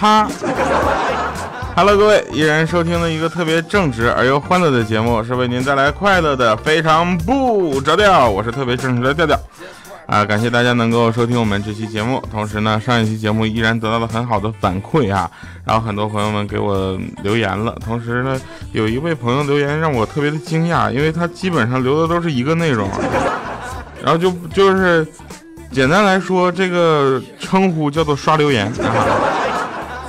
哈！Hello，各位，依然收听了一个特别正直而又欢乐的节目，是为您带来快乐的，非常不着调。我是特别正直的调调啊！感谢大家能够收听我们这期节目。同时呢，上一期节目依然得到了很好的反馈啊，然后很多朋友们给我留言了。同时呢，有一位朋友留言让我特别的惊讶，因为他基本上留的都是一个内容，然后就就是。简单来说，这个称呼叫做刷留言啊。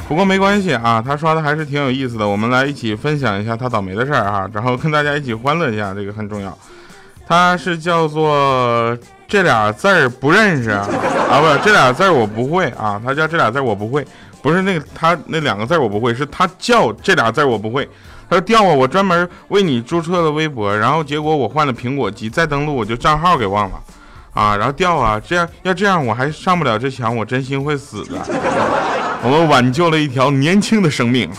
不过没关系啊，他刷的还是挺有意思的。我们来一起分享一下他倒霉的事儿哈，然后跟大家一起欢乐一下，这个很重要。他是叫做这俩字儿不认识啊，不，这俩字儿我不会啊。他叫这俩字儿我不会，不是那个他那两个字儿我不会，是他叫这俩字儿我不会。他说调啊，我专门为你注册了微博，然后结果我换了苹果机，再登录我就账号给忘了。啊，然后掉啊，这样要这样我还上不了这墙，我真心会死的。我们挽救了一条年轻的生命。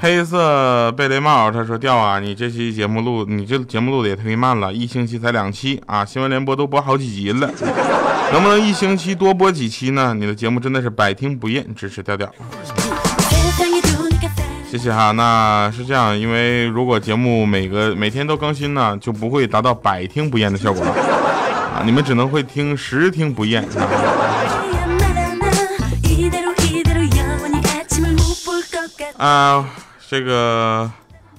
黑色贝雷帽，他说调啊，你这期节目录，你这节目录的也忒慢了，一星期才两期啊，新闻联播都播好几集了，能不能一星期多播几期呢？你的节目真的是百听不厌，支持调调。谢谢哈，那是这样，因为如果节目每个每天都更新呢，就不会达到百听不厌的效果了你们只能会听十听不厌。啊，这个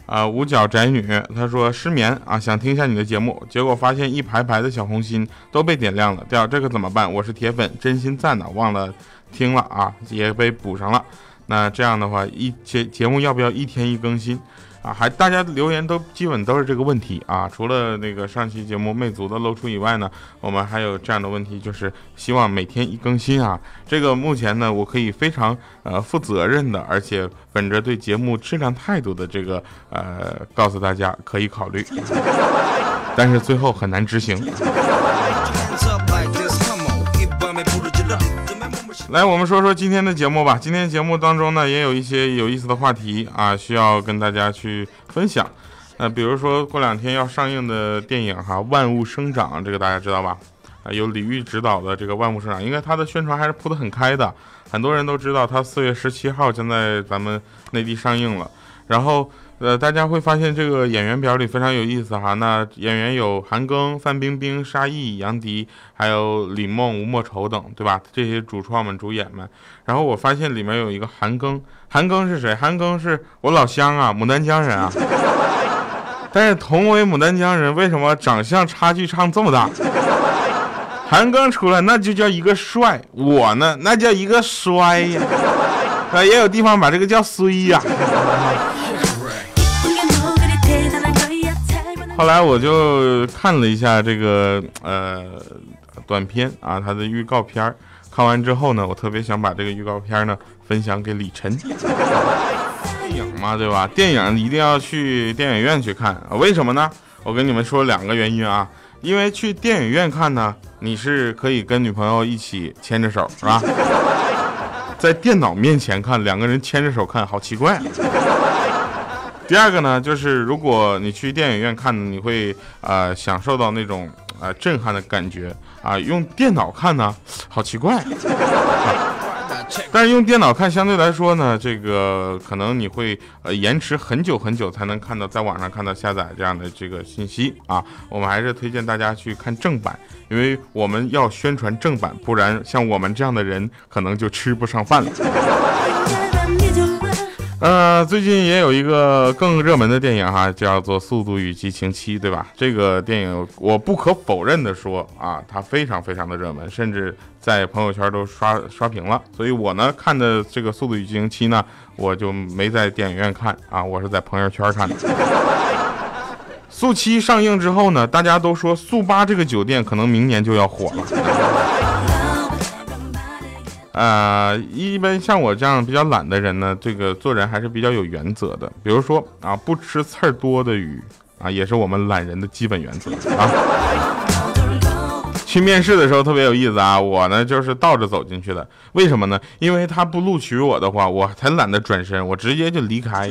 啊五角宅女她说失眠啊，想听一下你的节目，结果发现一排排的小红心都被点亮了，掉这个怎么办？我是铁粉，真心赞的，忘了听了啊，也被补上了。那这样的话，一节节目要不要一天一更新啊？还大家留言都基本都是这个问题啊。除了那个上期节目魅族的露出以外呢，我们还有这样的问题，就是希望每天一更新啊。这个目前呢，我可以非常呃负责任的，而且本着对节目质量态度的这个呃，告诉大家可以考虑，但是最后很难执行。来，我们说说今天的节目吧。今天节目当中呢，也有一些有意思的话题啊，需要跟大家去分享。呃，比如说过两天要上映的电影哈，《万物生长》，这个大家知道吧？啊，由李玉执导的这个《万物生长》，应该它的宣传还是铺得很开的，很多人都知道它四月十七号将在咱们内地上映了。然后。呃，大家会发现这个演员表里非常有意思哈。那演员有韩庚、范冰冰、沙溢、杨迪，还有李梦、吴莫愁等，对吧？这些主创们、主演们。然后我发现里面有一个韩庚，韩庚是谁？韩庚是我老乡啊，牡丹江人啊。但是同为牡丹江人，为什么长相差距差这么大？韩庚出来那就叫一个帅，我呢那叫一个衰呀。啊，也有地方把这个叫衰呀。后来我就看了一下这个呃短片啊，它的预告片看完之后呢，我特别想把这个预告片呢分享给李晨。电影嘛，对吧？电影一定要去电影院去看，为什么呢？我跟你们说两个原因啊。因为去电影院看呢，你是可以跟女朋友一起牵着手，是吧？在电脑面前看，两个人牵着手看，好奇怪。第二个呢，就是如果你去电影院看，你会呃享受到那种呃震撼的感觉啊。用电脑看呢，好奇怪。但是用电脑看相对来说呢，这个可能你会呃延迟很久很久才能看到在网上看到下载这样的这个信息啊。我们还是推荐大家去看正版，因为我们要宣传正版，不然像我们这样的人可能就吃不上饭了。呃，最近也有一个更热门的电影哈，叫做《速度与激情七》，对吧？这个电影我不可否认的说啊，它非常非常的热门，甚至在朋友圈都刷刷屏了。所以我呢看的这个《速度与激情七》呢，我就没在电影院看啊，我是在朋友圈看的。速七上映之后呢，大家都说速八这个酒店可能明年就要火了。呃，一般像我这样比较懒的人呢，这个做人还是比较有原则的。比如说啊，不吃刺儿多的鱼啊，也是我们懒人的基本原则啊。去面试的时候特别有意思啊，我呢就是倒着走进去的，为什么呢？因为他不录取我的话，我才懒得转身，我直接就离开。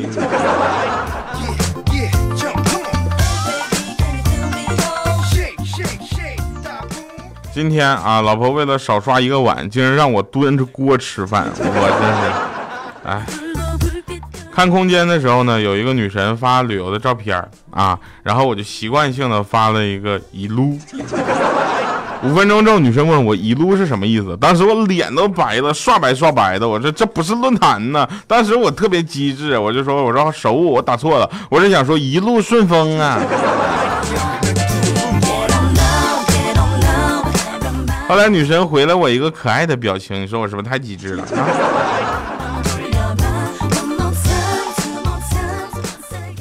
今天啊，老婆为了少刷一个碗，竟然让我端着锅吃饭，我真是，哎。看空间的时候呢，有一个女神发旅游的照片啊，然后我就习惯性的发了一个一路。五分钟之后，女生问我一路是什么意思，当时我脸都白了，刷白刷白的，我说这不是论坛呢。当时我特别机智，我就说我说手误，我打错了，我是想说一路顺风啊。后来女神回了我一个可爱的表情，你说我是不是太机智了？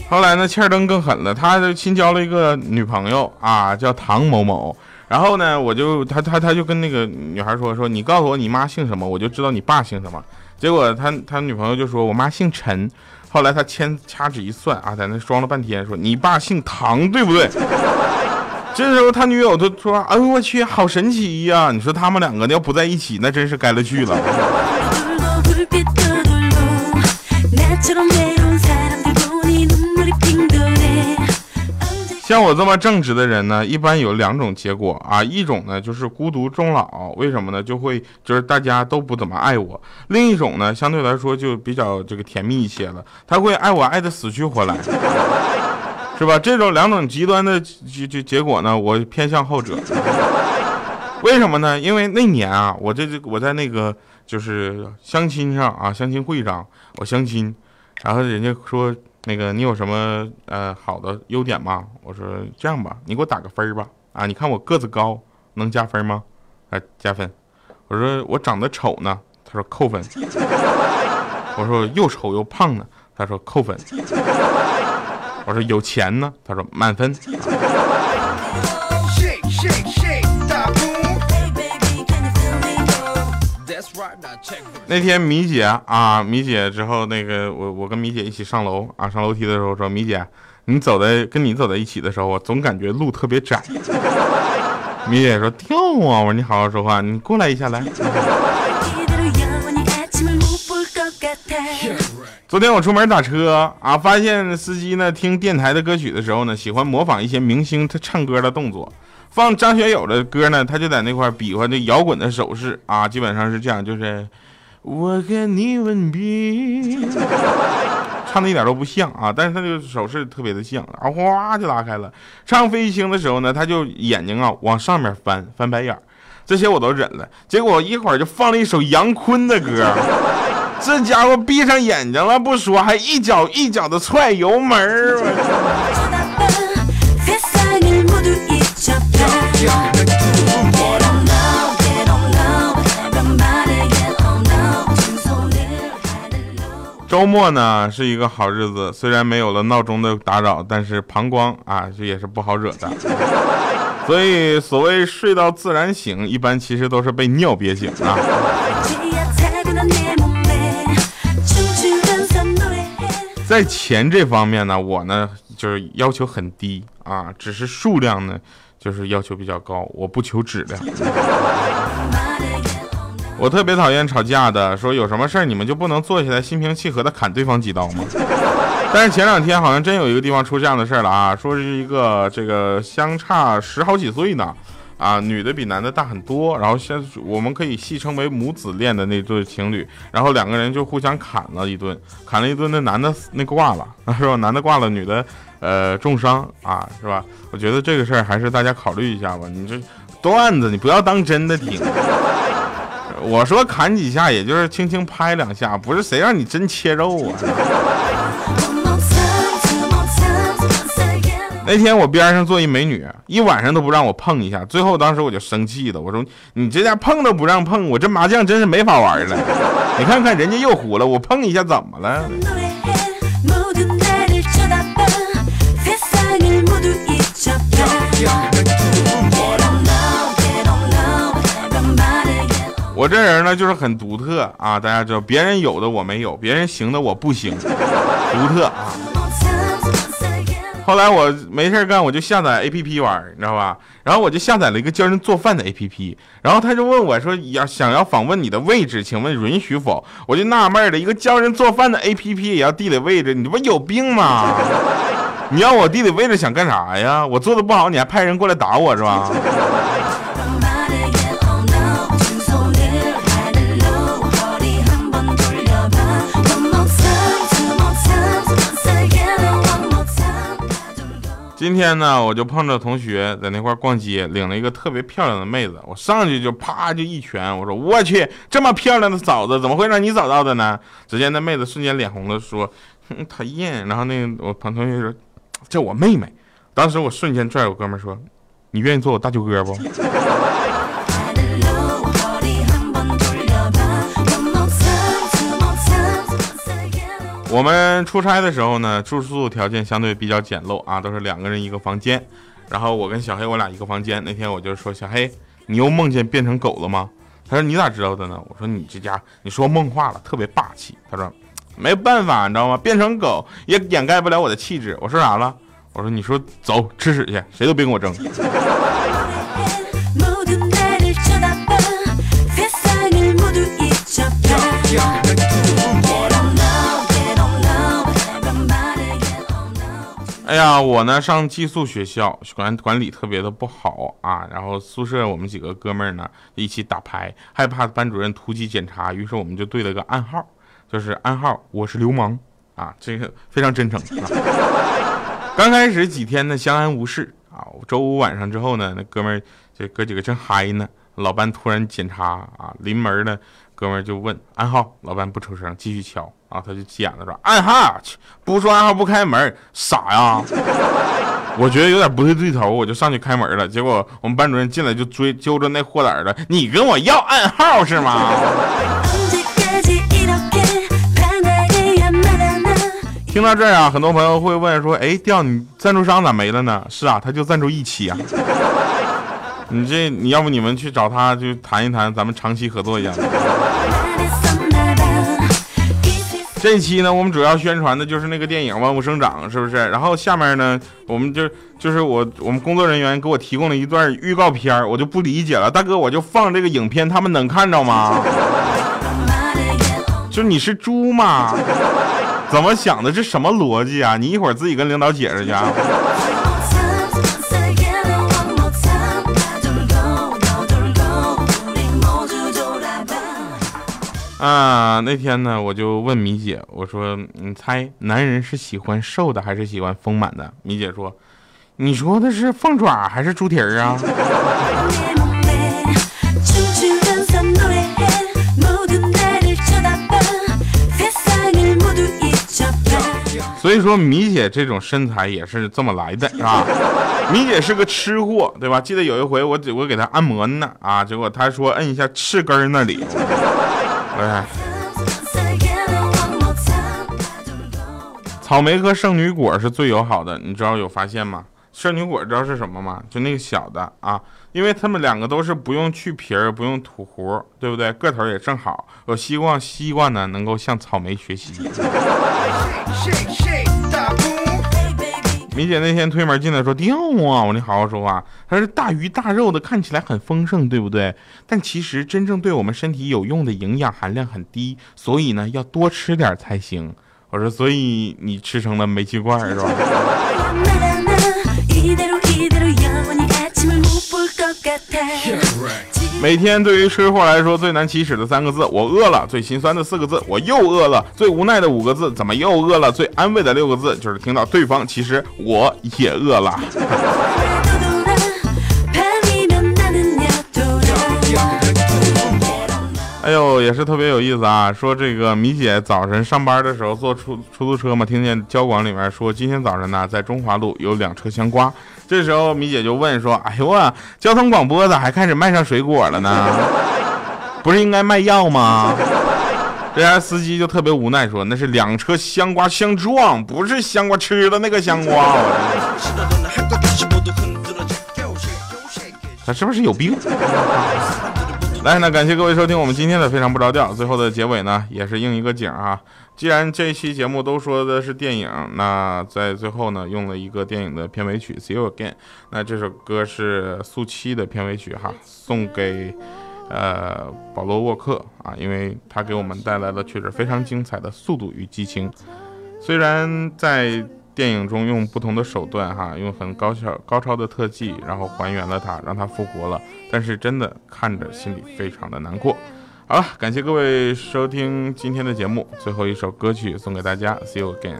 后来呢，欠灯更狠了，他新交了一个女朋友啊，叫唐某某。然后呢，我就他他他就跟那个女孩说说，你告诉我你妈姓什么，我就知道你爸姓什么。结果他他女朋友就说我妈姓陈。后来他掐掐指一算啊，在那装了半天，说你爸姓唐，对不对？这时候他女友都说：“哎呦我去，好神奇呀！你说他们两个要不在一起，那真是该了去了。”像我这么正直的人呢，一般有两种结果啊，一种呢就是孤独终老，为什么呢？就会就是大家都不怎么爱我；另一种呢，相对来说就比较这个甜蜜一些了，他会爱我爱的死去活来。是吧？这种两种极端的结结结果呢，我偏向后者。为什么呢？因为那年啊，我这这我在那个就是相亲上啊，相亲会上我相亲，然后人家说那个你有什么呃好的优点吗？我说这样吧，你给我打个分吧。啊，你看我个子高，能加分吗？啊，加分。我说我长得丑呢，他说扣分。我说又丑又胖呢，他说扣分。我说有钱呢，他说满分。那天米姐啊，米姐之后那个我我跟米姐一起上楼啊，上楼梯的时候说米姐，你走在跟你走在一起的时候，我总感觉路特别窄。米姐说跳啊，我说你好好说话，你过来一下来。昨天我出门打车啊，发现司机呢听电台的歌曲的时候呢，喜欢模仿一些明星他唱歌的动作。放张学友的歌呢，他就在那块比划那摇滚的手势啊，基本上是这样，就是我跟你吻别，唱的一点都不像啊，但是他这个手势特别的像，然后哗就拉开了。唱飞行的时候呢，他就眼睛啊往上面翻翻白眼这些我都忍了。结果一会儿就放了一首杨坤的歌。这家伙闭上眼睛了不说，还一脚一脚的踹油门儿。周末呢是一个好日子，虽然没有了闹钟的打扰，但是膀胱啊这也是不好惹的。所以所谓睡到自然醒，一般其实都是被尿憋醒啊。在钱这方面呢，我呢就是要求很低啊，只是数量呢就是要求比较高，我不求质量。我特别讨厌吵架的，说有什么事儿你们就不能坐下来心平气和的砍对方几刀吗？但是前两天好像真有一个地方出这样的事儿了啊，说是一个这个相差十好几岁呢。啊，女的比男的大很多，然后现我们可以戏称为母子恋的那对情侣，然后两个人就互相砍了一顿，砍了一顿，那男的那挂了，是吧？男的挂了，女的呃重伤啊，是吧？我觉得这个事儿还是大家考虑一下吧。你这段子你不要当真的听，我说砍几下也就是轻轻拍两下，不是谁让你真切肉啊。那天我边上坐一美女，一晚上都不让我碰一下，最后当时我就生气了，我说你这家碰都不让碰，我这麻将真是没法玩了。你看看人家又胡了，我碰一下怎么了？我这人呢就是很独特啊，大家知道，别人有的我没有，别人行的我不行，独特啊。后来我没事干，我就下载 A P P 玩，你知道吧？然后我就下载了一个教人做饭的 A P P，然后他就问我说：“要想要访问你的位置，请问允许否？”我就纳闷了，一个教人做饭的 A P P 也要地理位置，你这不有病吗？你要我地理位置想干啥呀？我做的不好，你还派人过来打我是吧？今天呢，我就碰着同学在那块逛街，领了一个特别漂亮的妹子，我上去就啪就一拳，我说我去，这么漂亮的嫂子，怎么会让你找到的呢？只见那妹子瞬间脸红了，说讨厌。然后那个我旁同学说，这我妹妹。当时我瞬间拽我哥们说，你愿意做我大舅哥不？我们出差的时候呢，住宿条件相对比较简陋啊，都是两个人一个房间。然后我跟小黑我俩一个房间。那天我就说小黑，你又梦见变成狗了吗？他说你咋知道的呢？我说你这家你说梦话了，特别霸气。他说没办法，你知道吗？变成狗也掩盖不了我的气质。我说啥了？我说你说走吃屎去，谁都别跟我争。哎呀，我呢上寄宿学校，管管理特别的不好啊。然后宿舍我们几个哥们儿呢一起打牌，害怕班主任突击检查，于是我们就对了个暗号，就是暗号我是流氓啊，这个非常真诚。啊 刚开始几天呢相安无事啊，周五晚上之后呢，那哥们儿这哥几个正嗨呢，老班突然检查啊，临门呢。哥们就问暗号，老班不出声，继续敲，然后他就急眼了说暗号，不说暗号不开门，傻呀！我觉得有点不对对头，我就上去开门了。结果我们班主任进来就追揪着那货胆的，你跟我要暗号是吗？听到这儿啊，很多朋友会问说，哎，调你赞助商咋没了呢？是啊，他就赞助一期啊。你这，你要不你们去找他，就谈一谈，咱们长期合作一下。这一期呢，我们主要宣传的就是那个电影《万物生长》，是不是？然后下面呢，我们就就是我我们工作人员给我提供了一段预告片，我就不理解了，大哥，我就放这个影片，他们能看着吗？就你是猪吗？怎么想的？这什么逻辑啊？你一会儿自己跟领导解释去。啊。啊，那天呢，我就问米姐，我说：“你猜男人是喜欢瘦的还是喜欢丰满的？”米姐说：“你说的是凤爪还是猪蹄儿啊？”所以说，米姐这种身材也是这么来的，是吧？米姐是个吃货，对吧？记得有一回我我给她按摩呢，啊，结果她说摁一下翅根那里。哎，草莓和圣女果是最友好的，你知道有发现吗？圣女果知道是什么吗？就那个小的啊，因为它们两个都是不用去皮儿，不用吐核，对不对？个头也正好。我希望西瓜呢能够向草莓学习。米姐那天推门进来说掉啊，我说你好好说话。她说大鱼大肉的看起来很丰盛，对不对？但其实真正对我们身体有用的营养含量很低，所以呢要多吃点才行。我说所以你吃成了煤气罐是吧？每天对于吃货来说最难启齿的三个字，我饿了；最心酸的四个字，我又饿了；最无奈的五个字，怎么又饿了？最安慰的六个字，就是听到对方其实我也饿了。哎呦，也是特别有意思啊！说这个米姐早晨上班的时候坐出出租车嘛，听见交广里面说今天早晨呢在中华路有两车香瓜。这时候米姐就问说：“哎呦啊，交通广播咋还开始卖上水果了呢？不是应该卖药吗？”这家司机就特别无奈说：“那是两车香瓜相撞，不是香瓜吃的那个香瓜。”他是不是有病？来，那感谢各位收听我们今天的非常不着调。最后的结尾呢，也是应一个景啊。既然这期节目都说的是电影，那在最后呢，用了一个电影的片尾曲《See You Again》。那这首歌是速七的片尾曲哈，送给呃保罗沃克啊，因为他给我们带来了确实非常精彩的《速度与激情》。虽然在电影中用不同的手段，哈，用很高效、高超的特技，然后还原了他，让他复活了。但是真的看着心里非常的难过。好了，感谢各位收听今天的节目，最后一首歌曲送给大家，See you again。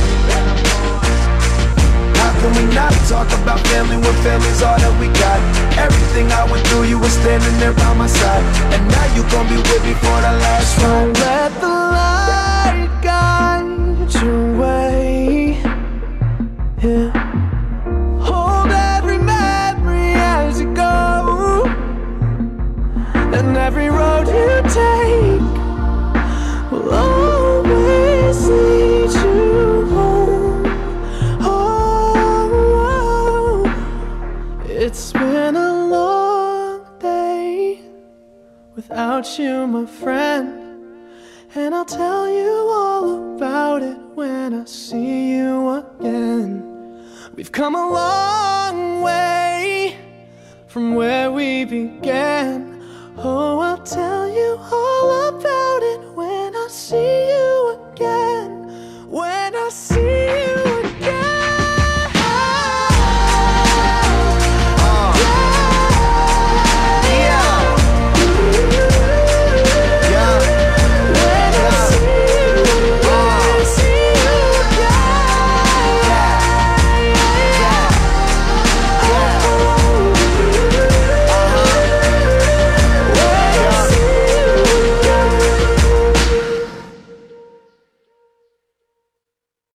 How can we not talk about family when family's all that we got? Everything I went through, you were standing there by my side. And now you gon' be with me for the last Don't let the light guide your way. Yeah. Come a long way from where we began. Oh, I'll tell you